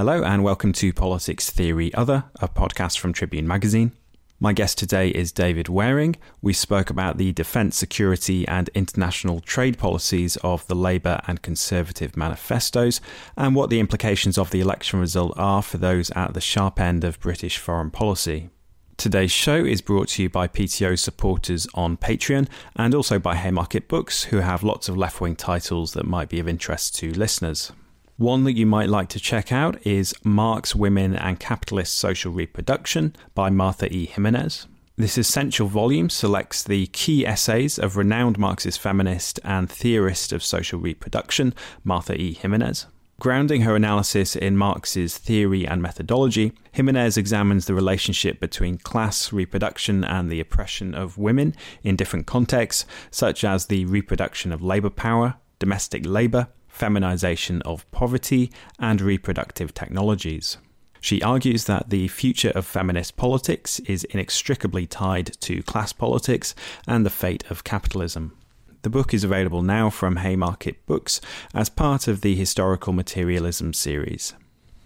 Hello, and welcome to Politics Theory Other, a podcast from Tribune Magazine. My guest today is David Wearing. We spoke about the defence, security, and international trade policies of the Labour and Conservative manifestos, and what the implications of the election result are for those at the sharp end of British foreign policy. Today's show is brought to you by PTO supporters on Patreon and also by Haymarket Books, who have lots of left wing titles that might be of interest to listeners. One that you might like to check out is Marx, Women and Capitalist Social Reproduction by Martha E. Gimenez. This essential volume selects the key essays of renowned Marxist feminist and theorist of social reproduction, Martha E. Gimenez. Grounding her analysis in Marx's theory and methodology, Gimenez examines the relationship between class, reproduction, and the oppression of women in different contexts, such as the reproduction of labour power, domestic labour, feminization of poverty, and reproductive technologies. She argues that the future of feminist politics is inextricably tied to class politics and the fate of capitalism. The book is available now from Haymarket Books as part of the Historical Materialism series.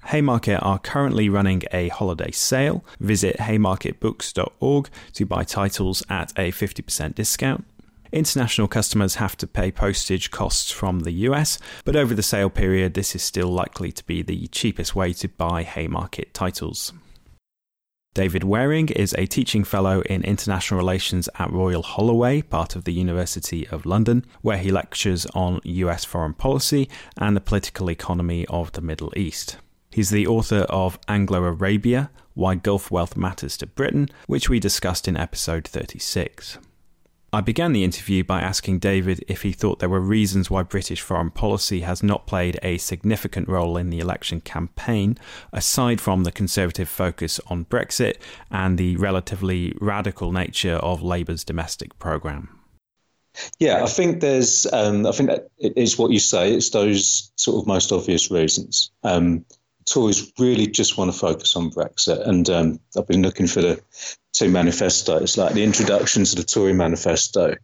Haymarket are currently running a holiday sale. Visit haymarketbooks.org to buy titles at a 50% discount. International customers have to pay postage costs from the US, but over the sale period, this is still likely to be the cheapest way to buy Haymarket titles. David Wearing is a teaching fellow in international relations at Royal Holloway, part of the University of London, where he lectures on US foreign policy and the political economy of the Middle East. He's the author of Anglo Arabia Why Gulf Wealth Matters to Britain, which we discussed in episode 36. I began the interview by asking David if he thought there were reasons why British foreign policy has not played a significant role in the election campaign, aside from the Conservative focus on Brexit and the relatively radical nature of Labour's domestic programme. Yeah, I think there's. Um, I think that it is what you say. It's those sort of most obvious reasons. Um, Tories really just want to focus on Brexit, and um, I've been looking for the two manifestos, like the introduction to the Tory manifesto.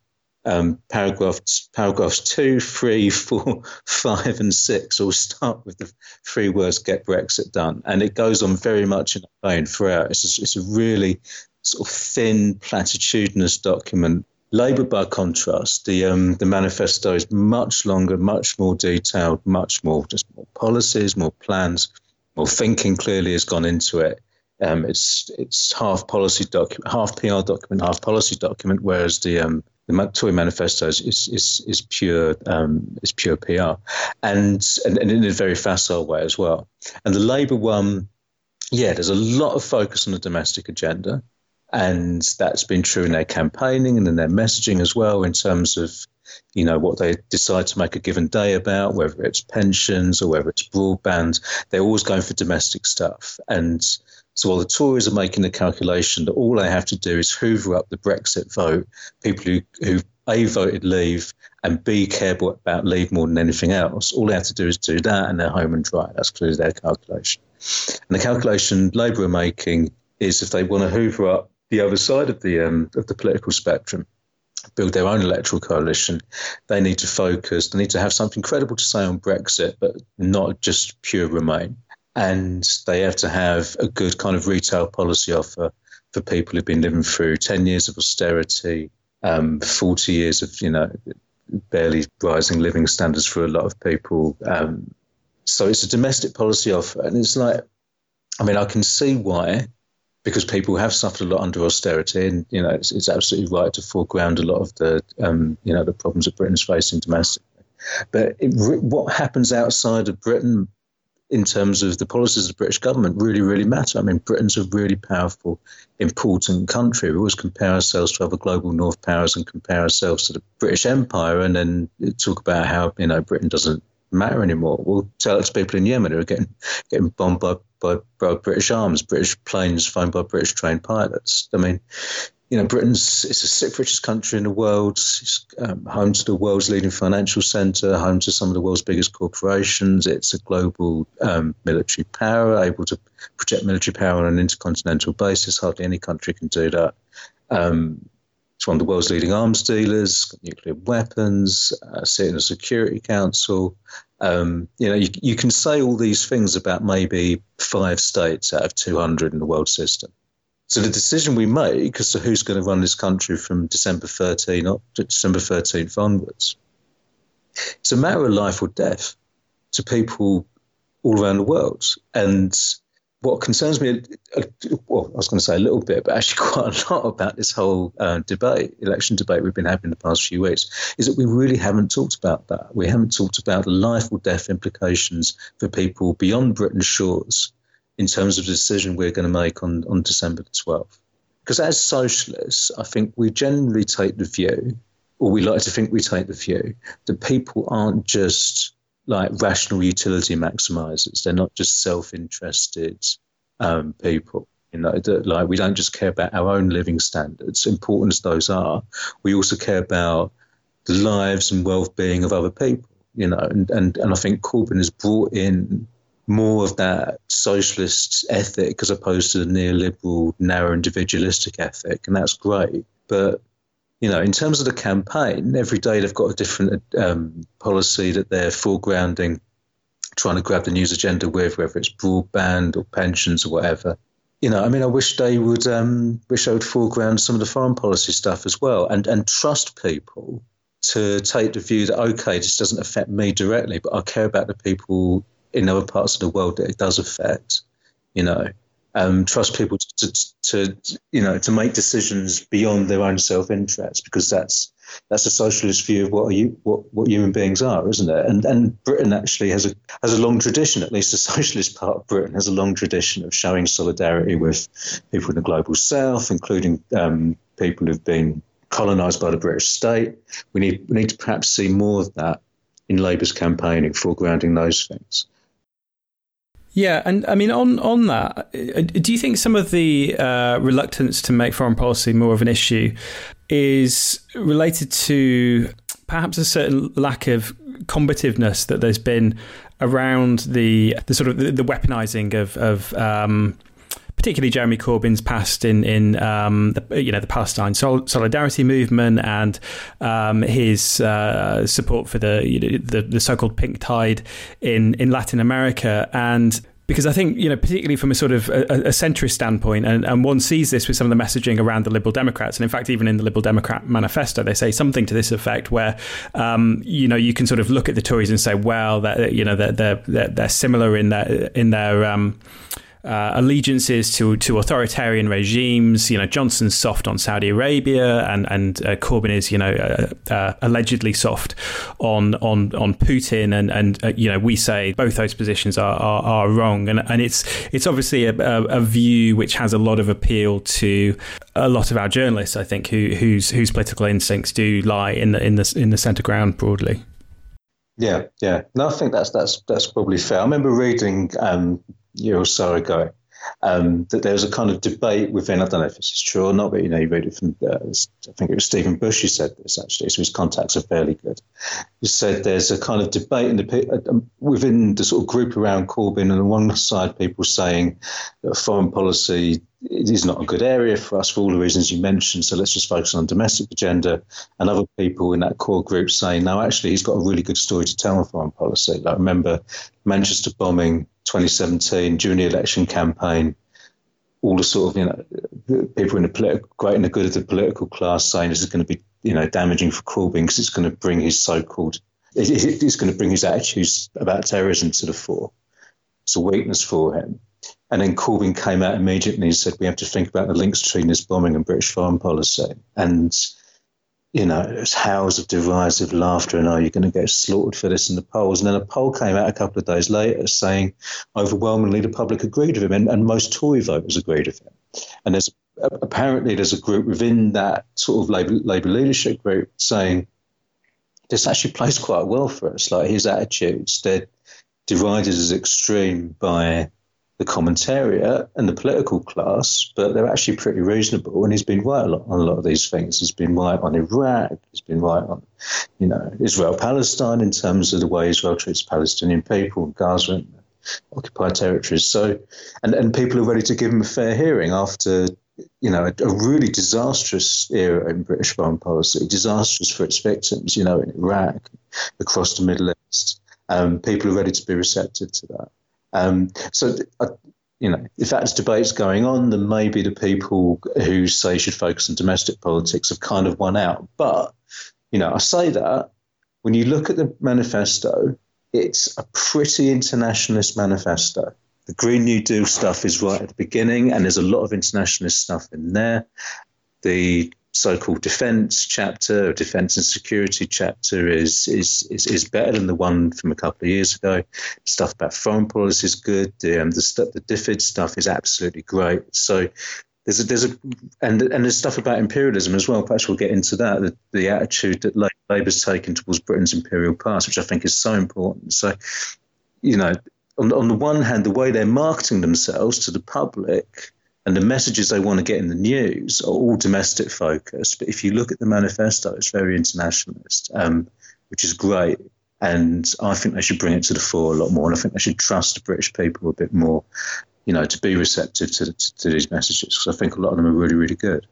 Um, paragraphs paragraphs two, three, four, five, and six all start with the three words "Get Brexit Done," and it goes on very much in that vein throughout. It's a, it's a really sort of thin, platitudinous document. Labour, by contrast, the um, the manifesto is much longer, much more detailed, much more just more policies, more plans more thinking clearly has gone into it. Um, it's it's half policy document, half PR document, half policy document, whereas the um, the Tory manifesto is is is pure um, is pure PR, and, and and in a very facile way as well. And the Labour one, yeah, there's a lot of focus on the domestic agenda, and that's been true in their campaigning and in their messaging as well, in terms of you know, what they decide to make a given day about, whether it's pensions or whether it's broadband. They're always going for domestic stuff. And so while the Tories are making the calculation that all they have to do is hoover up the Brexit vote, people who, who A, voted leave and B, care about leave more than anything else, all they have to do is do that and they're home and dry. That's clearly their calculation. And the calculation Labour are making is if they want to hoover up the other side of the um, of the political spectrum, build their own electoral coalition, they need to focus, they need to have something credible to say on Brexit, but not just pure Remain. And they have to have a good kind of retail policy offer for people who've been living through 10 years of austerity, um, 40 years of, you know, barely rising living standards for a lot of people. Um, so it's a domestic policy offer. And it's like, I mean, I can see why because people have suffered a lot under austerity, and you know it's, it's absolutely right to foreground a lot of the um, you know the problems that Britain's facing domestically. But it, what happens outside of Britain in terms of the policies of the British government really, really matter. I mean, Britain's a really powerful, important country. We always compare ourselves to other global North powers and compare ourselves to the British Empire, and then talk about how you know Britain doesn't matter anymore. We'll tell it to people in Yemen who are getting getting bombed by, by, by British arms, British planes flown by British trained pilots. I mean, you know, Britain's it's the sixth richest country in the world. It's um, home to the world's leading financial centre, home to some of the world's biggest corporations. It's a global um, military power, able to project military power on an intercontinental basis. Hardly any country can do that. Um, It's one of the world's leading arms dealers, got nuclear weapons, uh, sitting in the Security Council. Um, you know, you, you can say all these things about maybe five states out of 200 in the world system. So the decision we make as to who's going to run this country from December 13 up to December 13th onwards, it's a matter of life or death to people all around the world. And what concerns me, well, I was going to say a little bit, but actually quite a lot about this whole uh, debate, election debate we've been having the past few weeks, is that we really haven't talked about that. We haven't talked about the life or death implications for people beyond Britain's shores in terms of the decision we're going to make on, on December the 12th. Because as socialists, I think we generally take the view, or we like to think we take the view, that people aren't just like rational utility maximizers. They're not just self-interested um, people. You know, that, like we don't just care about our own living standards, important as those are. We also care about the lives and well-being of other people. You know, and and, and I think Corbyn has brought in more of that socialist ethic as opposed to the neoliberal, narrow individualistic ethic, and that's great. But you know, in terms of the campaign, every day they've got a different um, policy that they're foregrounding, trying to grab the news agenda with, whether it's broadband or pensions or whatever. You know, I mean, I wish they would, um, wish I would foreground some of the foreign policy stuff as well, and and trust people to take the view that okay, this doesn't affect me directly, but I care about the people in other parts of the world that it does affect. You know, um, trust people to, to, to, you know to make decisions beyond their own self interest because that's that's a socialist view of what you what, what human beings are, isn't it? And and Britain actually has a has a long tradition, at least the socialist part of Britain has a long tradition of showing solidarity with people in the global south, including um, people who've been colonised by the British state. We need we need to perhaps see more of that in Labour's campaigning, foregrounding those things. Yeah, and I mean, on on that, uh, do you think some of the uh, reluctance to make foreign policy more of an issue is related to perhaps a certain lack of combativeness that there's been around the the sort of the, the weaponizing of of um, particularly Jeremy Corbyn's past in in um, the, you know the Palestine solidarity movement and um, his uh, support for the, you know, the, the so-called pink tide in in Latin America. And because I think, you know, particularly from a sort of a, a, centrist standpoint, and, and one sees this with some of the messaging around the Liberal Democrats, and in fact, even in the Liberal Democrat manifesto, they say something to this effect, where, um, you know, you can sort of look at the Tories and say, well, that you know, they're they're they're, similar in their in their um, uh, allegiances to to authoritarian regimes. You know, Johnson's soft on Saudi Arabia, and and uh, Corbyn is you know uh, uh allegedly soft on on on Putin, and and uh, you know we say both those positions are are, are wrong, and and it's it's obviously a, a, a, view which has a lot of appeal to a lot of our journalists, I think, who whose whose political instincts do lie in the in the in the centre ground broadly. Yeah, yeah. No, I think that's that's that's probably fair. I remember reading um, year or so ago um, that there was a kind of debate within, I don't know if this is true or not, but you know, you read it from, uh, I think it was Stephen Bush who said this actually, so his contacts are fairly good. He said there's a kind of debate in the, uh, um, within the sort of group around Corbyn, and on one side, people saying that foreign policy it is not a good area for us for all the reasons you mentioned. So let's just focus on domestic agenda. And other people in that core group saying, no, actually, he's got a really good story to tell on foreign policy. Like remember Manchester bombing 2017 during the election campaign. All the sort of you know people in the political, great and the good of the political class saying this is going to be you know damaging for Corbyn because it's going to bring his so-called it's going to bring his attitudes about terrorism to the fore. It's a weakness for him. And then Corbyn came out immediately and said, we have to think about the links between this bombing and British foreign policy. And, you know, it's howls of derisive laughter and, oh, you're going to get slaughtered for this in the polls. And then a poll came out a couple of days later saying overwhelmingly the public agreed with him and, and most Tory voters agreed with him. And there's apparently there's a group within that sort of Labour, Labour leadership group saying this actually plays quite well for us. Like his attitudes, they're derided as extreme by the commentariat and the political class, but they're actually pretty reasonable. And he's been right a lot, on a lot of these things. He's been right on Iraq. He's been right on, you know, Israel Palestine in terms of the way Israel treats Palestinian people and Gaza and occupied territories. So, and, and people are ready to give him a fair hearing after you know, a, a, really disastrous era in British foreign policy, disastrous for its victims, you know, in Iraq, across the Middle East. Um, people are ready to be receptive to that. Um, so, uh, you know, if that's debates going on, then maybe the people who say should focus on domestic politics have kind of won out. But, you know, I say that when you look at the manifesto, it's a pretty internationalist manifesto. The Green New Deal stuff is right at the beginning, and there's a lot of internationalist stuff in there. The so-called defence chapter, or defence and security chapter, is, is is is better than the one from a couple of years ago. Stuff about foreign policy is good. The um, the, st- the DFID stuff is absolutely great. So there's a, there's a and and there's stuff about imperialism as well. Perhaps we'll get into that. The, the attitude that Labour's taken towards Britain's imperial past, which I think is so important. So, you know, on, on the one hand, the way they're marketing themselves to the public and the messages they want to get in the news are all domestic focused. But if you look at the manifesto, it's very internationalist, um, which is great. And I think they should bring it to the fore a lot more. And I think they should trust the British people a bit more, you know, to be receptive to, to, to these messages. Because I think a lot of them are really, really good.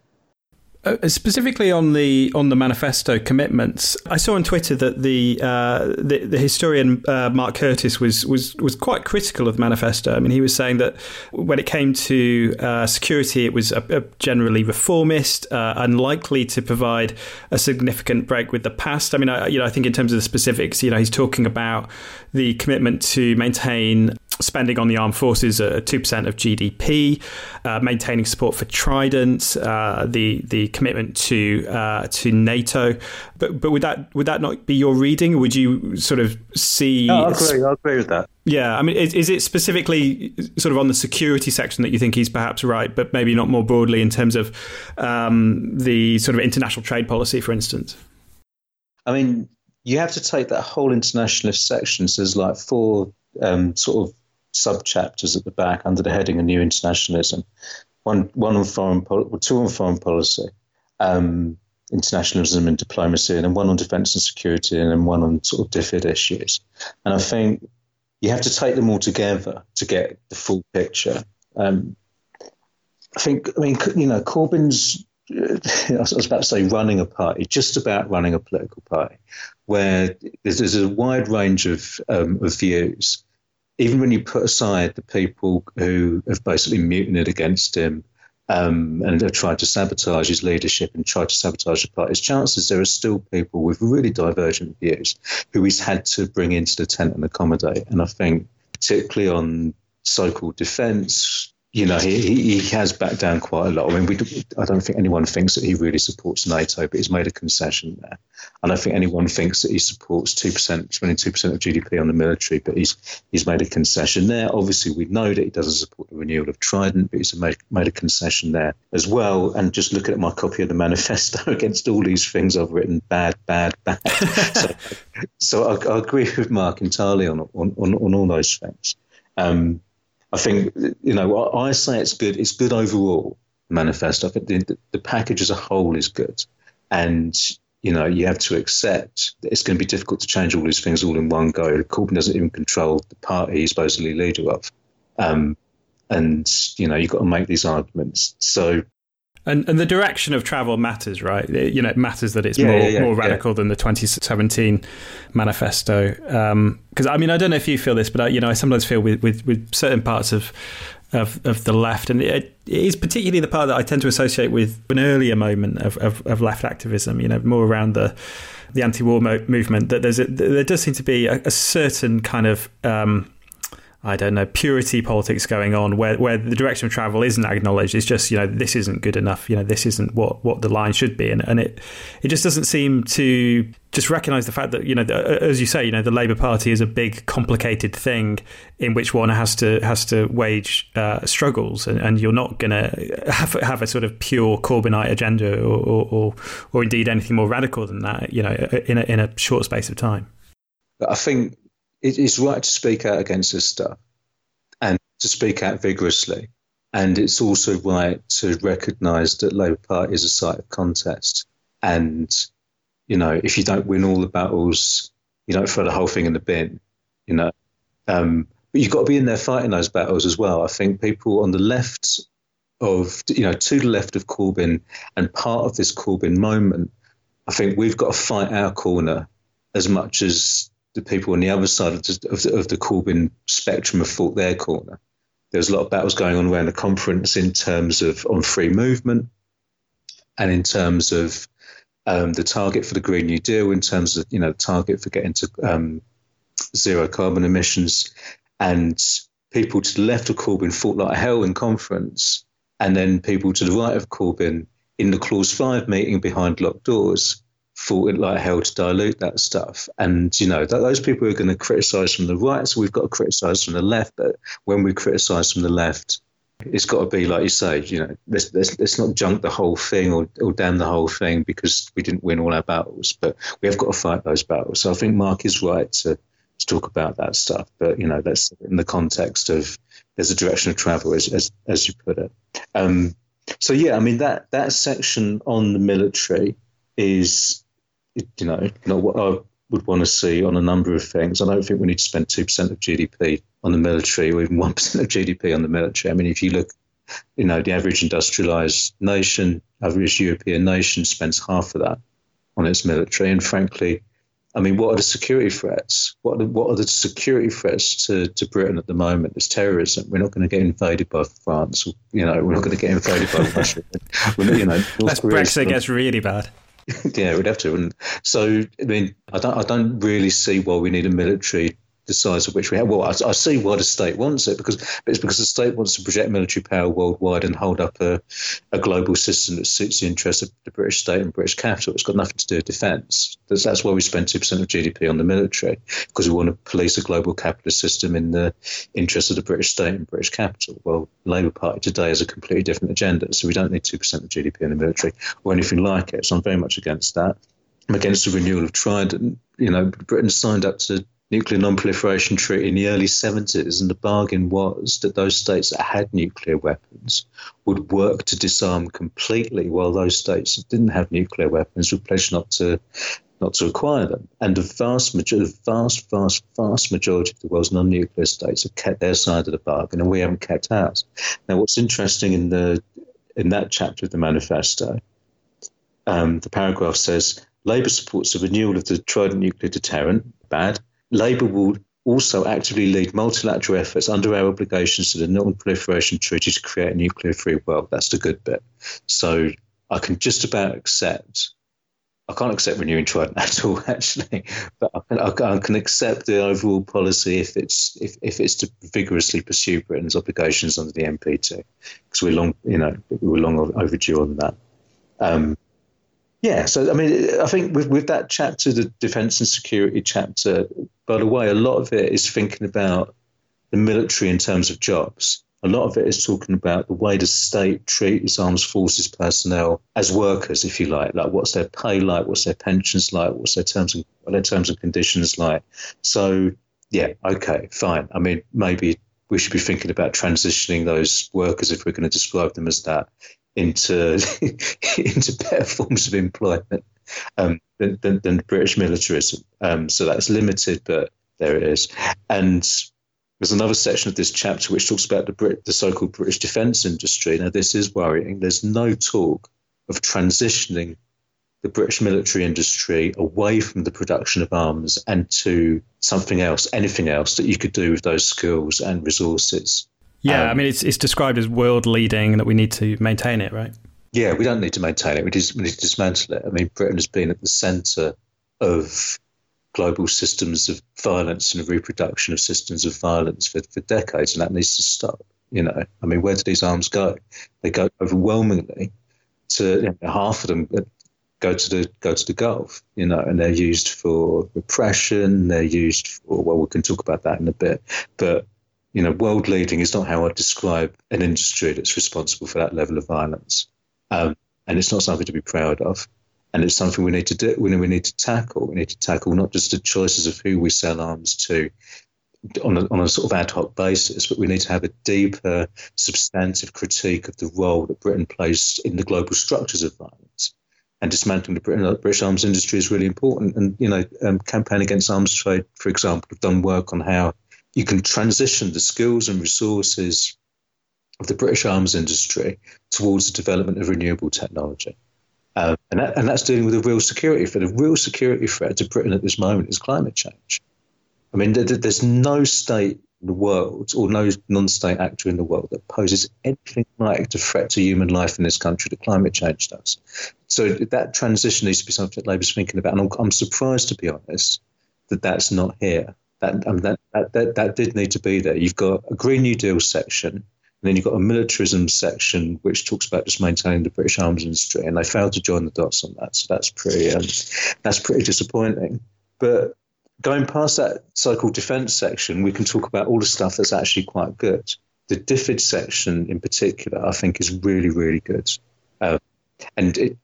Uh, specifically on the on the manifesto commitments, I saw on Twitter that the uh, the, the, historian uh, Mark Curtis was was was quite critical of the manifesto. I mean, he was saying that when it came to uh, security, it was a, a generally reformist, uh, unlikely to provide a significant break with the past. I mean, I, you know, I think in terms of the specifics, you know, he's talking about the commitment to maintain spending on the armed forces at two percent of GDP, uh, maintaining support for Trident, uh, the the commitment to uh, to NATO. But but would that would that not be your reading? Would you sort of see? No, I agree. I agree with that. Yeah, I mean, is, is it specifically sort of on the security section that you think he's perhaps right, but maybe not more broadly in terms of um, the sort of international trade policy, for instance? I mean, you have to take that whole internationalist section. So there's like four um, sort of sub chapters at the back under the heading of New Internationalism. One, one on foreign, two on foreign policy, um, internationalism and diplomacy, and then one on defence and security, and then one on sort of DFID issues. And I think you have to take them all together to get the full picture. Um, I think, I mean, you know, Corbyn's I was about to say running a party, just about running a political party, where there's, there's a wide range of, um, of views even when you put aside the people who have basically mutinied against him um, and have tried to sabotage his leadership and tried to sabotage the party's chances, there are still people with really divergent views who he's had to bring into the tent and accommodate. And I think, particularly on so called defence, you know, he, he has backed down quite a lot. I mean, we, I don't think anyone thinks that he really supports NATO, but he's made a concession there. I don't think anyone thinks that he supports 2%, spending 2% of GDP on the military, but he's he's made a concession there. Obviously, we know that he doesn't support the renewal of Trident, but he's made, made a concession there as well. And just looking at my copy of the manifesto against all these things I've written, bad, bad, bad. so so I, I, agree with Mark entirely on, on, on, on all those things. Um, I think you know I say it's good. It's good overall. Manifesto. I think the, the package as a whole is good, and you know you have to accept that it's going to be difficult to change all these things all in one go. Corbyn doesn't even control the party he's supposedly leader of, um, and you know you've got to make these arguments. So and and the direction of travel matters, right? You know, it matters that it's yeah, more yeah, more radical yeah. than the 2017 manifesto. Because um, I mean, I don't know if you feel this, but I, you know, I sometimes feel with, with, with certain parts of of, of the left, and it, it is particularly the part that I tend to associate with an earlier moment of, of, of left activism. You know, more around the the anti-war mo- movement. That there's a, there does seem to be a, a certain kind of um, I don't know, purity politics going on where, where the direction of travel isn't acknowledged. It's just, you know, this isn't good enough. You know, this isn't what, what the line should be. And, and it, it just doesn't seem to just recognize the fact that, you know, as you say, you know, the Labour Party is a big, complicated thing in which one has to, has to wage uh, struggles. And, and, you're not going to have, have a sort of pure Corbynite agenda or, or, or, or indeed anything more radical than that, you know, in a, in a short space of time. I think it is right to speak out against this stuff and to speak out vigorously. And it's also right to recognise that Labour Party is a site of contest. And, you know, if you don't win all the battles, you don't throw the whole thing in the bin, you know. Um, but you've got to be in there fighting those battles as well. I think people on the left of, you know, to the left of Corbyn and part of this Corbyn moment, I think we've got to fight our corner as much as the people on the other side of the, of the, of the Corbyn spectrum have fought their corner. There was a lot of battles going on around the conference in terms of on free movement and in terms of um, the target for the Green New Deal, in terms of you know the target for getting to um, zero carbon emissions, and people to the left of Corbyn fought like hell in conference, and then people to the right of Corbyn in the Clause Five meeting behind locked doors fought it like hell to dilute that stuff. And, you know, that, those people are going to criticise from the right, so we've got to criticise from the left. But when we criticise from the left, it's got to be like you say, you know, let's, let's, let's not junk the whole thing or, or damn the whole thing because we didn't win all our battles. But we have got to fight those battles. So I think Mark is right to, to talk about that stuff. But, you know, that's in the context of there's a direction of travel, as, as, as you put it. Um, so, yeah, I mean, that, that section on the military is you know, not what I would want to see on a number of things. I don't think we need to spend 2% of GDP on the military or even 1% of GDP on the military. I mean, if you look, you know, the average industrialized nation, average European nation spends half of that on its military. And frankly, I mean, what are the security threats? What are the, what are the security threats to, to Britain at the moment? It's terrorism. We're not going to get invaded by France. You know, we're not going to get invaded by Russia. Not, you know, North Brexit gets really bad. yeah, we'd have to. And so, I mean, I don't, I don't really see why we need a military the size of which we have. Well, I, I, see why the state wants it because it's because the state wants to project military power worldwide and hold up a, a global system that suits the interests of the British state and British capital. It's got nothing to do with defence. That's, that's why we spend two percent of GDP on the military because we want to police a global capitalist system in the interests of the British state and British capital. Well, Labour Party today has a completely different agenda, so we don't need two percent of GDP in the military or anything like it. So I'm very much against that. I'm against the renewal of Trident. You know, Britain signed up to nuclear non-proliferation treaty in the early 70s, and the bargain was that those states that had nuclear weapons would work to disarm completely, while those states that didn't have nuclear weapons would pledge not to not to acquire them. And the vast majority, the vast, vast, vast majority of the world's non-nuclear states have kept their side of the bargain, and we haven't kept ours. Now, what's interesting in the in that chapter of the manifesto, um, the paragraph says Labour supports the renewal of the Trident nuclear deterrent. Bad. Labour will also actively lead multilateral efforts under our obligations to the Non Proliferation Treaty to create a nuclear free world. That's the good bit. So I can just about accept. I can't accept renewing Trident at all, actually, but I can, I can, accept the overall policy if it's if, if it's to vigorously pursue Britain's obligations under the NPT, because we're long, you know, we were long overdue on that. Um, yeah, so I mean, I think with, with that chapter, the defence and security chapter, by the way, a lot of it is thinking about the military in terms of jobs. A lot of it is talking about the way the state treats its armed forces personnel as workers, if you like. Like, what's their pay like? What's their pensions like? What's their terms and what their terms and conditions like? So, yeah, okay, fine. I mean, maybe we should be thinking about transitioning those workers, if we're going to describe them as that, into into better forms of employment um, than, than, than, British militarism. Um, so that's limited, but there it is. And there's another section of this chapter which talks about the, Brit, the so-called British defence industry. Now, this is worrying. There's no talk of transitioning the British military industry away from the production of arms and to something else, anything else that you could do with those skills and resources. Yeah, um, I mean, it's it's described as world leading and that we need to maintain it, right? Yeah, we don't need to maintain it. We, just, we need to dismantle it. I mean, Britain has been at the centre of global systems of violence and reproduction of systems of violence for, for decades, and that needs to stop. You know, I mean, where do these arms go? They go overwhelmingly to you know, half of them go to the go to the Gulf, you know, and they're used for repression. They're used for well, we can talk about that in a bit, but you know, world leading is not how I describe an industry that's responsible for that level of violence. Um, and it's not something to be proud of. And it's something we need to do. We need to tackle. We need to tackle not just the choices of who we sell arms to on a, on a sort of ad hoc basis, but we need to have a deeper, substantive critique of the role that Britain plays in the global structures of violence. And dismantling the British arms industry is really important. And, you know, um, Campaign Against Arms Trade, for example, have done work on how you can transition the skills and resources of the British arms industry towards the development of renewable technology. Um, and, that, and that's dealing with a real security threat. A real security threat to Britain at this moment is climate change. I mean, there's no state in the world or no non-state actor in the world that poses anything like the threat to human life in this country that climate change does. So that transition needs to be something that Labour's thinking about. And I'm surprised, to be honest, that that's not here. That, I that, that, that, that did need to be there. You've got a Green New Deal section, and then you've got a militarism section which talks about just maintaining the British arms industry, and they failed to join the dots on that. So that's pretty um, that's pretty disappointing. But going past that so-called defence section, we can talk about all the stuff that's actually quite good. The DFID section in particular, I think, is really, really good. Uh, and it,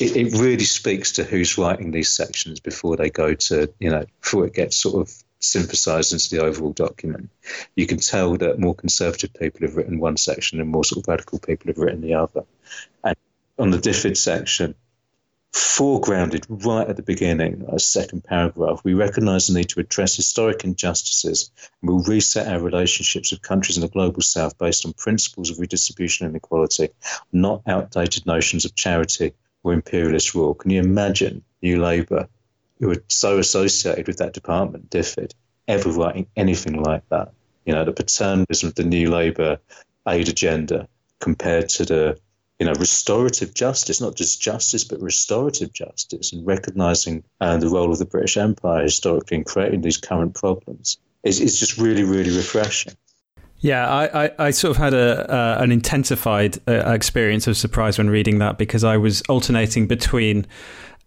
it, it, really speaks to who's writing these sections before they go to, you know, before it gets sort of synthesized into the overall document. You can tell that more conservative people have written one section and more sort of radical people have written the other. And on the DFID section, foregrounded right at the beginning, a second paragraph, we recognise the need to address historic injustices and will reset our relationships with countries in the global south based on principles of redistribution and equality, not outdated notions of charity or imperialist rule. Can you imagine New Labour, who are so associated with that department, DFID, ever writing anything like that? You know, the paternalism of the New Labour aid agenda compared to the you know, restorative justice, not just justice, but restorative justice, and recognizing uh, the role of the British Empire historically in creating these current problems is, is just really, really refreshing. Yeah, I, I, I, sort of had a uh, an intensified uh, experience of surprise when reading that because I was alternating between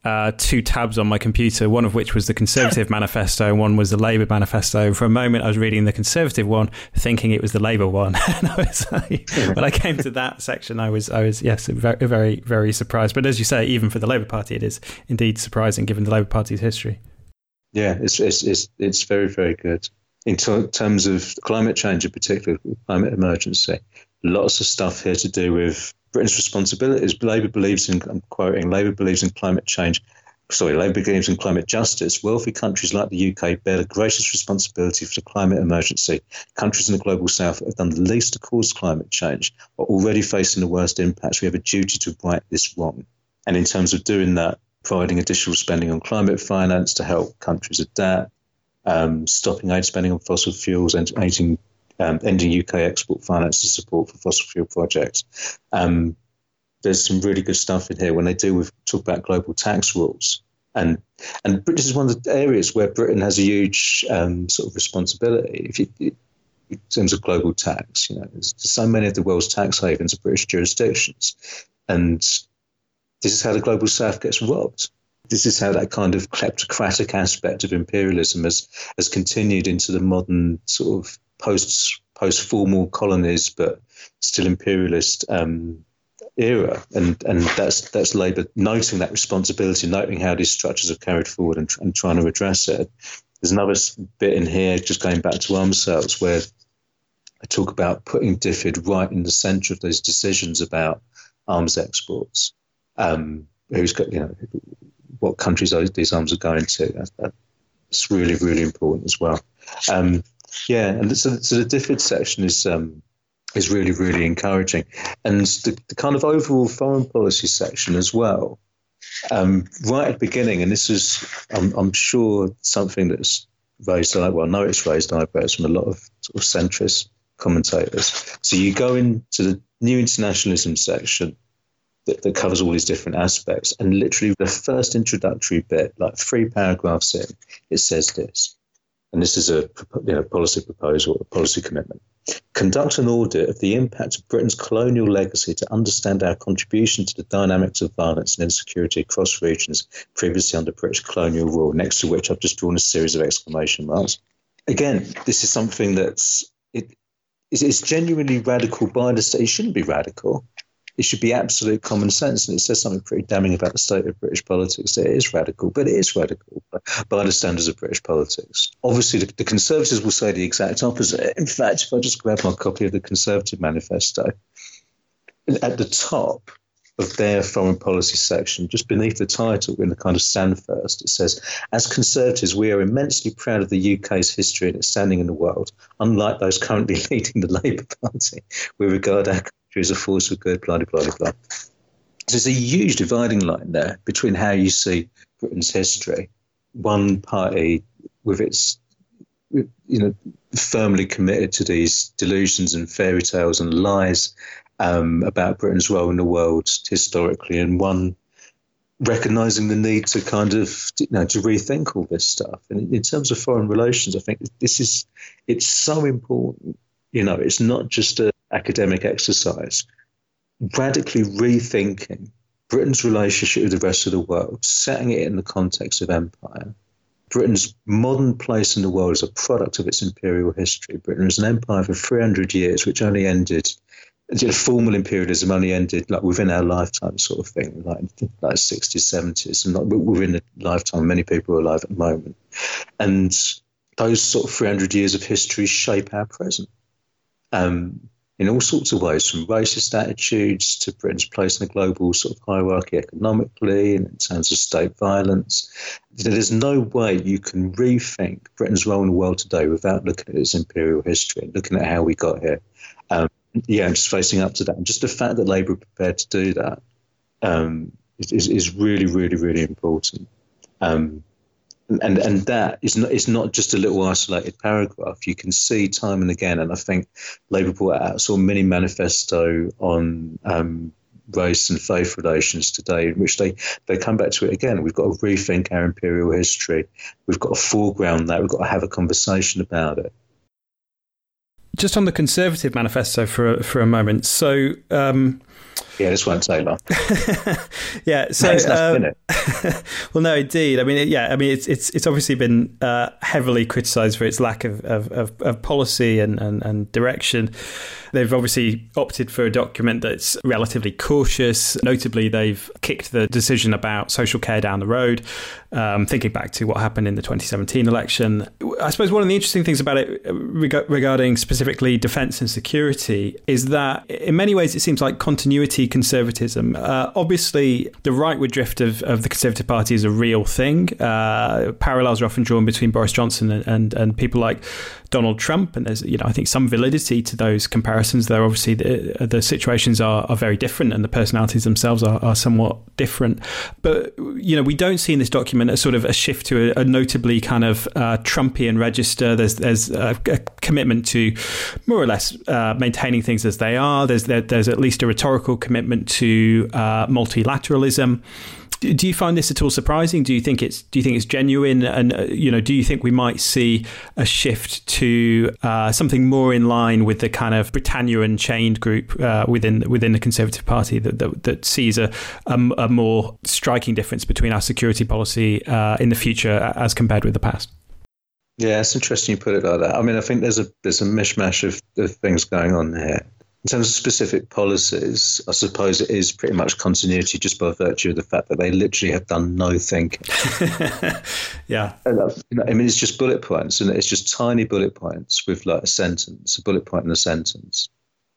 uh, two tabs on my computer, one of which was the Conservative manifesto, and one was the Labour manifesto. For a moment, I was reading the Conservative one, thinking it was the Labour one. and I was like, when I came to that section, I was, I was, yes, very, very, very surprised. But as you say, even for the Labour Party, it is indeed surprising given the Labour Party's history. Yeah, it's it's it's, it's very very good in t- terms of climate change, in particular, climate emergency. Lots of stuff here to do with Britain's responsibilities. Labour believes in, I'm quoting, Labour believes in climate change. Sorry, Labour believes in climate justice. Wealthy countries like the UK bear the greatest responsibility for the climate emergency. Countries in the global south have done the least to cause climate change are already facing the worst impacts. We have a duty to right this wrong. And in terms of doing that, providing additional spending on climate finance to help countries adapt, um, stopping aid spending on fossil fuels and aiding um, ending UK export finance to support for fossil fuel projects. Um, there's some really good stuff in here when they do with talk about global tax rules. And and this is one of the areas where Britain has a huge um, sort of responsibility. If you, in terms of global tax, you know, so many of the world's tax havens are British jurisdictions, and this is how the global south gets robbed. This is how that kind of kleptocratic aspect of imperialism has has continued into the modern sort of post post formal colonies, but still imperialist um, era, and and that's that's Labour noting that responsibility, noting how these structures are carried forward, and, and trying to address it. There's another bit in here, just going back to arms sales, where I talk about putting DFID right in the centre of those decisions about arms exports. Um, who's got you know what countries these arms are going to? That's really really important as well. Um, yeah, and so, so the DFID section is um, is really really encouraging, and the, the, kind of overall foreign policy section as well. Um, right at the beginning, and this is I'm, I'm sure something that's raised well, I know it's raised eyebrows from a lot of sort of centrist commentators. So you go into the new internationalism section that, that, covers all these different aspects. And literally, the first introductory bit, like three paragraphs in, it says this and this is a you know, policy proposal, a policy commitment. Conduct an audit of the impact of Britain's colonial legacy to understand our contribution to the dynamics of violence and insecurity across regions previously under British colonial rule, next to which I've just drawn a series of exclamation marks. Again, this is something that's it, it's genuinely radical by the state. It shouldn't be radical it should be absolute common sense. And it says something pretty damning about the state of British politics. It is radical, but it is radical by the standards of British politics. Obviously, the, the Conservatives will say the exact opposite. In fact, if I just grab my copy of the Conservative manifesto, at the top of their foreign policy section, just beneath the title, in the kind of stand first, it says, As Conservatives, we are immensely proud of the UK's history and its standing in the world. Unlike those currently leading the Labour Party, we regard our as a force for good, blah, blah, blah, blah. So there's a huge dividing line there between how you see Britain's history. One party with its you know, firmly committed to these delusions and fairy tales and lies um, about Britain's role in the world historically, and one recognizing the need to kind of you know to rethink all this stuff. And in terms of foreign relations, I think this is it's so important. You know, it's not just an academic exercise. Radically rethinking Britain's relationship with the rest of the world, setting it in the context of empire, Britain's modern place in the world is a product of its imperial history. Britain was an empire for 300 years, which only ended, formal imperialism only ended like within our lifetime, sort of thing, like like 60s, 70s, and not within the lifetime many people are alive at the moment. And those sort of 300 years of history shape our present. Um, in all sorts of ways, from racist attitudes to Britain's place in the global sort of hierarchy economically and in terms of state violence. There's no way you can rethink Britain's role in the world today without looking at its imperial history looking at how we got here. Um, yeah, and just facing up to that. And just the fact that Labour are prepared to do that um, is, is really, really, really important. Um, and and that is not it's not just a little isolated paragraph. You can see time and again, and I think Labour brought out of mini manifesto on um, race and faith relations today, in which they, they come back to it again. We've got to rethink our imperial history. We've got to foreground that. We've got to have a conversation about it. Just on the Conservative manifesto for for a moment. So. Um, yeah, this won't take long. yeah, so um, well, no, indeed. I mean, yeah, I mean, it's it's it's obviously been uh, heavily criticised for its lack of of, of, of policy and, and, and direction. They've obviously opted for a document that's relatively cautious. Notably, they've kicked the decision about social care down the road, um, thinking back to what happened in the 2017 election. I suppose one of the interesting things about it uh, reg- regarding specifically defence and security is that in many ways it seems like continuity conservatism. Uh, obviously, the rightward drift of, of the Conservative Party is a real thing. Uh, parallels are often drawn between Boris Johnson and, and, and people like Donald Trump, and there's you know I think some validity to those comparisons. There obviously the, the situations are, are very different, and the personalities themselves are, are somewhat different. But you know we don't see in this document a sort of a shift to a, a notably kind of uh, Trumpian register. There's there's a, a, commitment to more or less uh, maintaining things as they are. There's there, there's at least a rhetorical commitment to uh, multilateralism do you find this at all surprising? Do you think it's do you think it's genuine? And uh, you know, do you think we might see a shift to uh, something more in line with the kind of Britannia Unchained group uh, within within the Conservative Party that that, that sees a, a, a, more striking difference between our security policy uh, in the future as compared with the past? Yeah, it's interesting you put it like that. I mean, I think there's a there's a mishmash of, of things going on here. In terms of specific policies, I suppose it is pretty much continuity just by virtue of the fact that they literally have done no thinking. yeah. Uh, I mean, it's just bullet points, and it's just tiny bullet points with like a sentence, a bullet point in a sentence.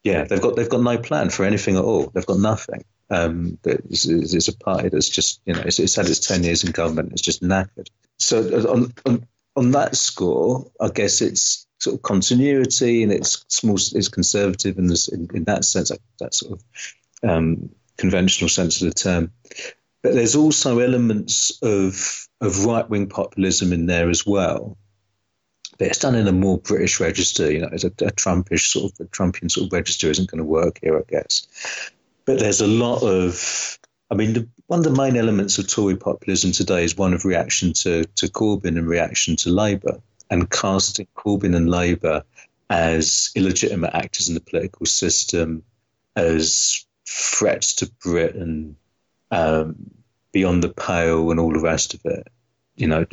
Yeah, they've got they've got no plan for anything at all. They've got nothing. Um, it's, it's, a party that's just you know it's, it's, had its ten years in government. It's just knackered. So uh, on, on on that score, I guess it's sort of continuity and it's small, it's conservative in, this, in, in that sense, that, sort of um, conventional sense of the term. But there's also elements of of right wing populism in there as well. But it's done in a more British register. You know, it's a, a Trumpish sort of a Trumpian sort of register isn't going to work here, I guess. But there's a lot of I mean, the, one of the main elements of Tory populism today is one of reaction to, to Corbyn and reaction to Labour and casting Corbyn and Labour as illegitimate actors in the political system, as threats to Britain, um, beyond the pale, and all the rest of it. You know,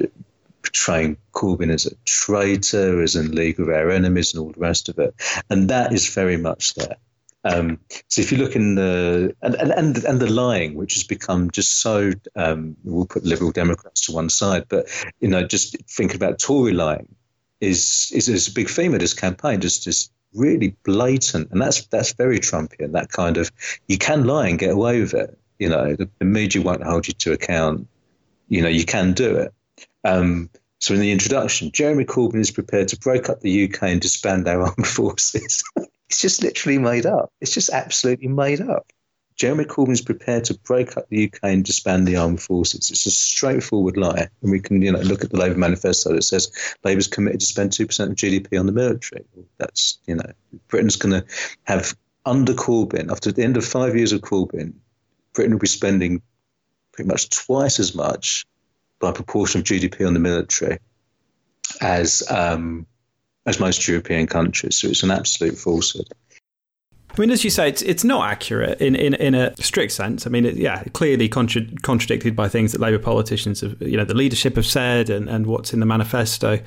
portraying Corbyn as a traitor, as in league of our enemies, and all the rest of it. And that is very much there. Um, so if you look in the and, and and the lying, which has become just so, um, we'll put Liberal Democrats to one side, but you know, just thinking about Tory lying is is, is a big theme of this campaign. Just just really blatant, and that's that's very Trumpian. That kind of you can lie and get away with it. You know, the, the media won't hold you to account. You know, you can do it. Um, so in the introduction, Jeremy Corbyn is prepared to break up the UK and disband our armed forces. It's just literally made up. It's just absolutely made up. Jeremy Corbyn is prepared to break up the UK and disband the armed forces. It's a straightforward lie. And we can you know, look at the Labour manifesto that says Labour's committed to spend 2% of GDP on the military. That's, you know, Britain's going to have, under Corbyn, after the end of five years of Corbyn, Britain will be spending pretty much twice as much by proportion of GDP on the military as um, as most European countries. So it's an absolute falsehood. I mean, as you say, it's it's not accurate in, in, in a strict sense. I mean, it, yeah, clearly contra- contradicted by things that Labour politicians have, you know, the leadership have said and, and what's in the manifesto.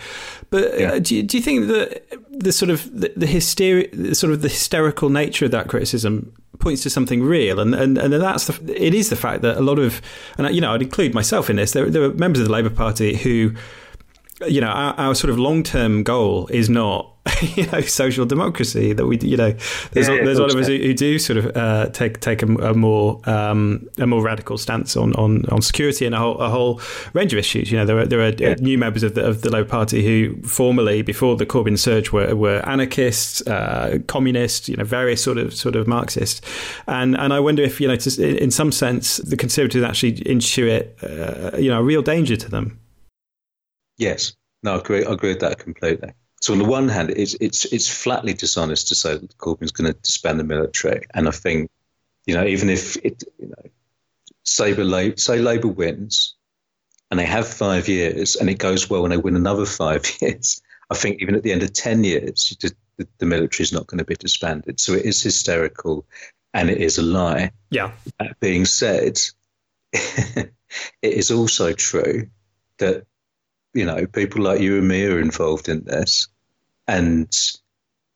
But uh, yeah. uh, do, you, do you think that the sort of the, the hysteria, the sort of the hysterical nature of that criticism points to something real, and and, and that's the, it is the fact that a lot of, and you know, I'd include myself in this. There, there are members of the Labour Party who you know, our, our sort of long term goal is not you know social democracy that we you know there's yeah, there's a lot of us who, who do sort of uh, take take a, a more um, a more radical stance on, on, on security and a whole a whole range of issues. You know there are there are yeah. new members of the of the Labour Party who formerly before the Corbyn surge were were anarchists, uh, communists, you know various sort of sort of Marxists, and and I wonder if you know to, in some sense the Conservatives actually intuit uh, you know a real danger to them. Yes, no, I agree. I agree with that completely. So on the one hand, it's it's it's flatly dishonest to say that Corbyn's going to disband the military, and I think, you know, even if it, you know, say say Labour wins, and they have five years, and it goes well, and they win another five years, I think even at the end of ten years, the, the military is not going to be disbanded. So it is hysterical, and it is a lie. Yeah. That being said, it is also true that you know, people like you and me are involved in this, and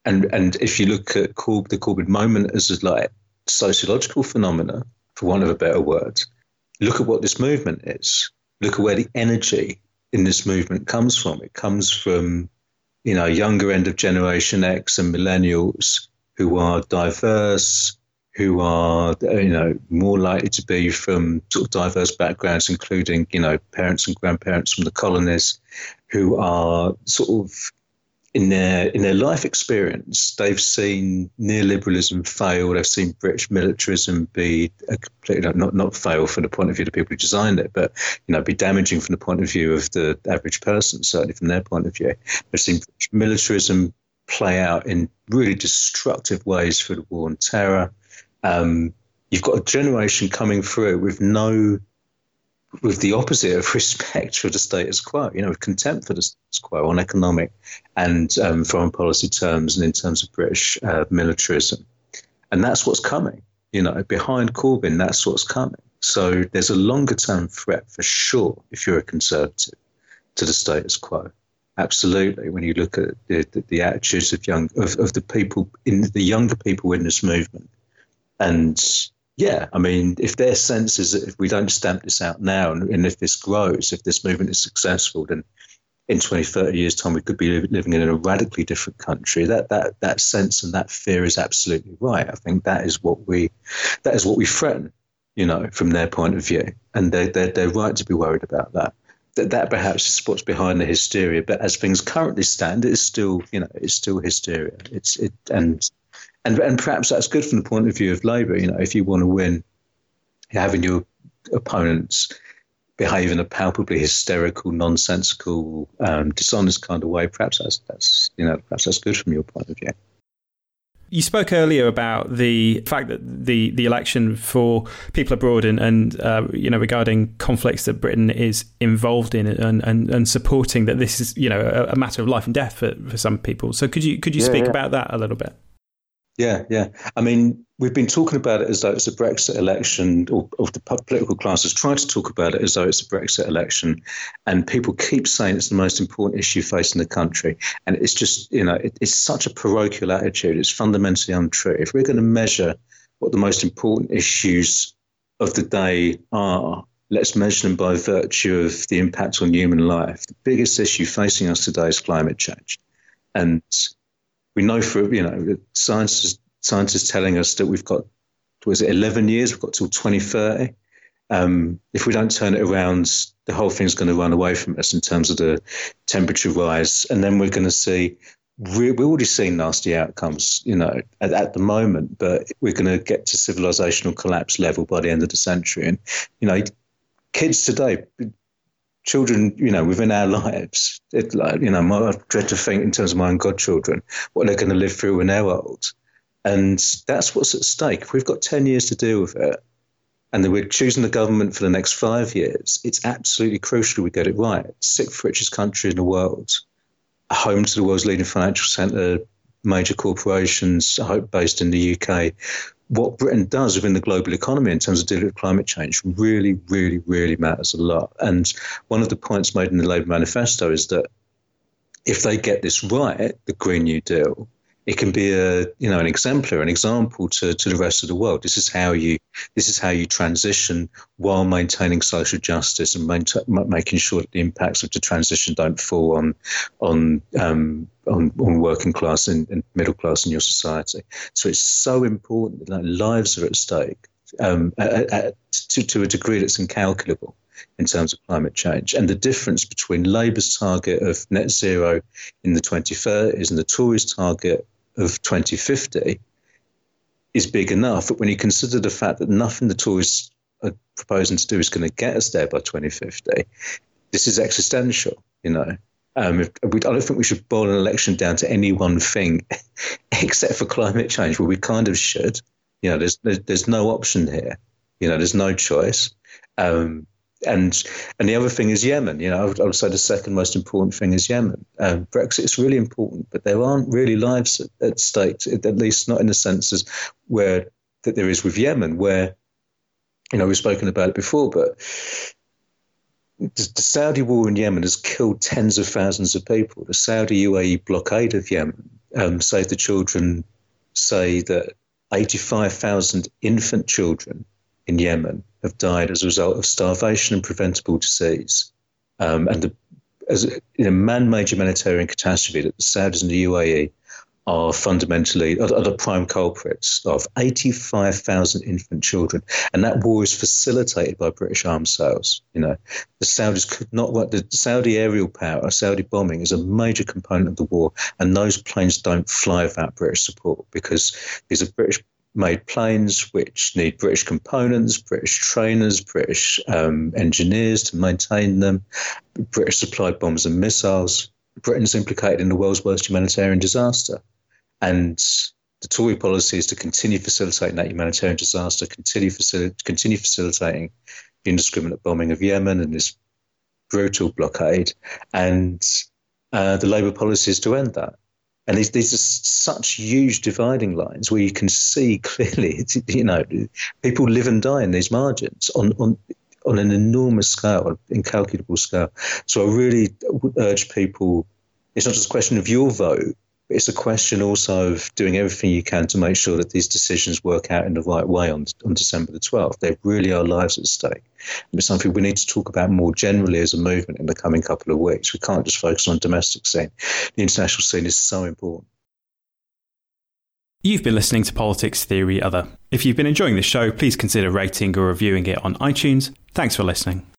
and and if you look at the Corbyn moment as a like sociological phenomena, for want of a better word, look at what this movement is. Look at where the energy in this movement comes from. It comes from, you know, younger end of Generation X and millennials who are diverse, who are uh, you know more likely to be from sort of diverse backgrounds, including you know parents and grandparents from the colonies, who are sort of in their in their life experience, they've seen neoliberalism fail. They've seen British militarism be a completely not not fail from the point of view of the people who designed it, but you know be damaging from the point of view of the average person, certainly from their point of view. They've seen militarism play out in really destructive ways for the war on terror. Um, you've got a generation coming through with no, with the opposite of respect for the status quo, you know, with contempt for the status quo on economic and um, foreign policy terms and in terms of British uh, militarism. And that's what's coming, you know, behind Corbyn, that's what's coming. So there's a longer term threat for sure if you're a conservative to the status quo. Absolutely, when you look at the, the, the attitudes of young of, of the people in the younger people in this movement, and yeah, I mean, if their sense is that if we don't stamp this out now and, and if this grows, if this movement is successful, then in 20, 30 years' time, we could be living in a radically different country. That that that sense and that fear is absolutely right. I think that is what we that is what we threaten, you know, from their point of view, and they they're, they're right to be worried about that. That that perhaps is what's behind the hysteria. But as things currently stand, it is still you know it's still hysteria. It's it and and and perhaps that's good from the point of view of Labour. You know, if you want to win, having your opponents behave in a palpably hysterical, nonsensical, um, dishonest kind of way, perhaps that's that's you know perhaps that's good from your point of view. You spoke earlier about the fact that the, the election for people abroad and, and uh, you know regarding conflicts that Britain is involved in and, and, and supporting that this is you know a, a, matter of life and death for, for some people. So could you could you yeah, speak yeah. about that a little bit? Yeah, yeah. I mean, we've been talking about it as though it's a Brexit election, or, or the political class has tried to talk about it as though it's a Brexit election, and people keep saying it's the most important issue facing the country, and it's just you know it, it's such a parochial attitude. It's fundamentally untrue. If we're going to measure what the most important issues of the day are, let's measure them by virtue of the impact on human life. The biggest issue facing us today is climate change, and we know for you know science scientists telling us that we've got was it 11 years? We've got till 2030. Um, if we don't turn it around, the whole thing's going to run away from us in terms of the temperature rise, and then we're going to see. We're already seeing nasty outcomes, you know, at, at the moment, but we're going to get to civilizational collapse level by the end of the century. And, you know, kids today, children, you know, within our lives, it, like, you know, my, I dread to think in terms of my own godchildren, what they're going to live through when they're old. And that's what's at stake. If we've got 10 years to deal with it, and that we're choosing the government for the next five years, it's absolutely crucial we get it right. Sixth richest country in the world, home to the world's leading financial centre, major corporations, I hope based in the UK. What Britain does within the global economy in terms of dealing with climate change really, really, really matters a lot. And one of the points made in the Labour manifesto is that if they get this right, the Green New Deal, it can be a you know an exemplar, an example to, to the rest of the world. This is how you this is how you transition while maintaining social justice and maintain, making sure that the impacts of the transition don't fall on on um, on, on, working class and, and, middle class in your society. So it's so important that lives are at stake um, at, at, to, to a degree that's incalculable in terms of climate change. And the difference between Labour's target of net zero in the 2030s and the Tories' target of 2050 is big enough. But when you consider the fact that nothing the Tories are proposing to do is going to get us there by 2050, this is existential, you know. Um, if, I don't think we should boil an election down to any one thing except for climate change, where we kind of should. You know, there's, there's, there's no option here. You know, there's no choice. Um, and and the other thing is Yemen. You know, I would, I would say the second most important thing is Yemen. Um, Brexit is really important, but there aren't really lives at, at stake, at least not in the senses where that there is with Yemen, where you know we've spoken about it before, but the, the Saudi war in Yemen has killed tens of thousands of people. The Saudi UAE blockade of Yemen, um, Save the Children, say that 85,000 infant children in Yemen have died as a result of starvation and preventable disease. Um, and the, as a man-made humanitarian catastrophe that the Saudis and the UAE are fundamentally are, are the prime culprits of 85,000 infant children, and that war is facilitated by British arms sales. You know, the Saudis could not work. The Saudi aerial power, Saudi bombing, is a major component of the war, and those planes don't fly without British support because these are British made planes which need British components, British trainers, British um, engineers to maintain them, British supplied bombs and missiles. Britain's implicated in the world's worst humanitarian disaster. And the Tory policy is to continue facilitating that humanitarian disaster, continue, facil- continue facilitating the indiscriminate bombing of Yemen and this brutal blockade. And uh, the Labour policy is to end that. And these are such huge dividing lines where you can see clearly, you know, people live and die in these margins on, on, on an enormous scale, incalculable scale. So I really would urge people, it's not just a question of your vote, it's a question also of doing everything you can to make sure that these decisions work out in the right way on, on December the 12th. There really are lives at stake. And it's something we need to talk about more generally as a movement in the coming couple of weeks. We can't just focus on domestic scene. The international scene is so important. You've been listening to Politics Theory Other. If you've been enjoying this show, please consider rating or reviewing it on iTunes. Thanks for listening.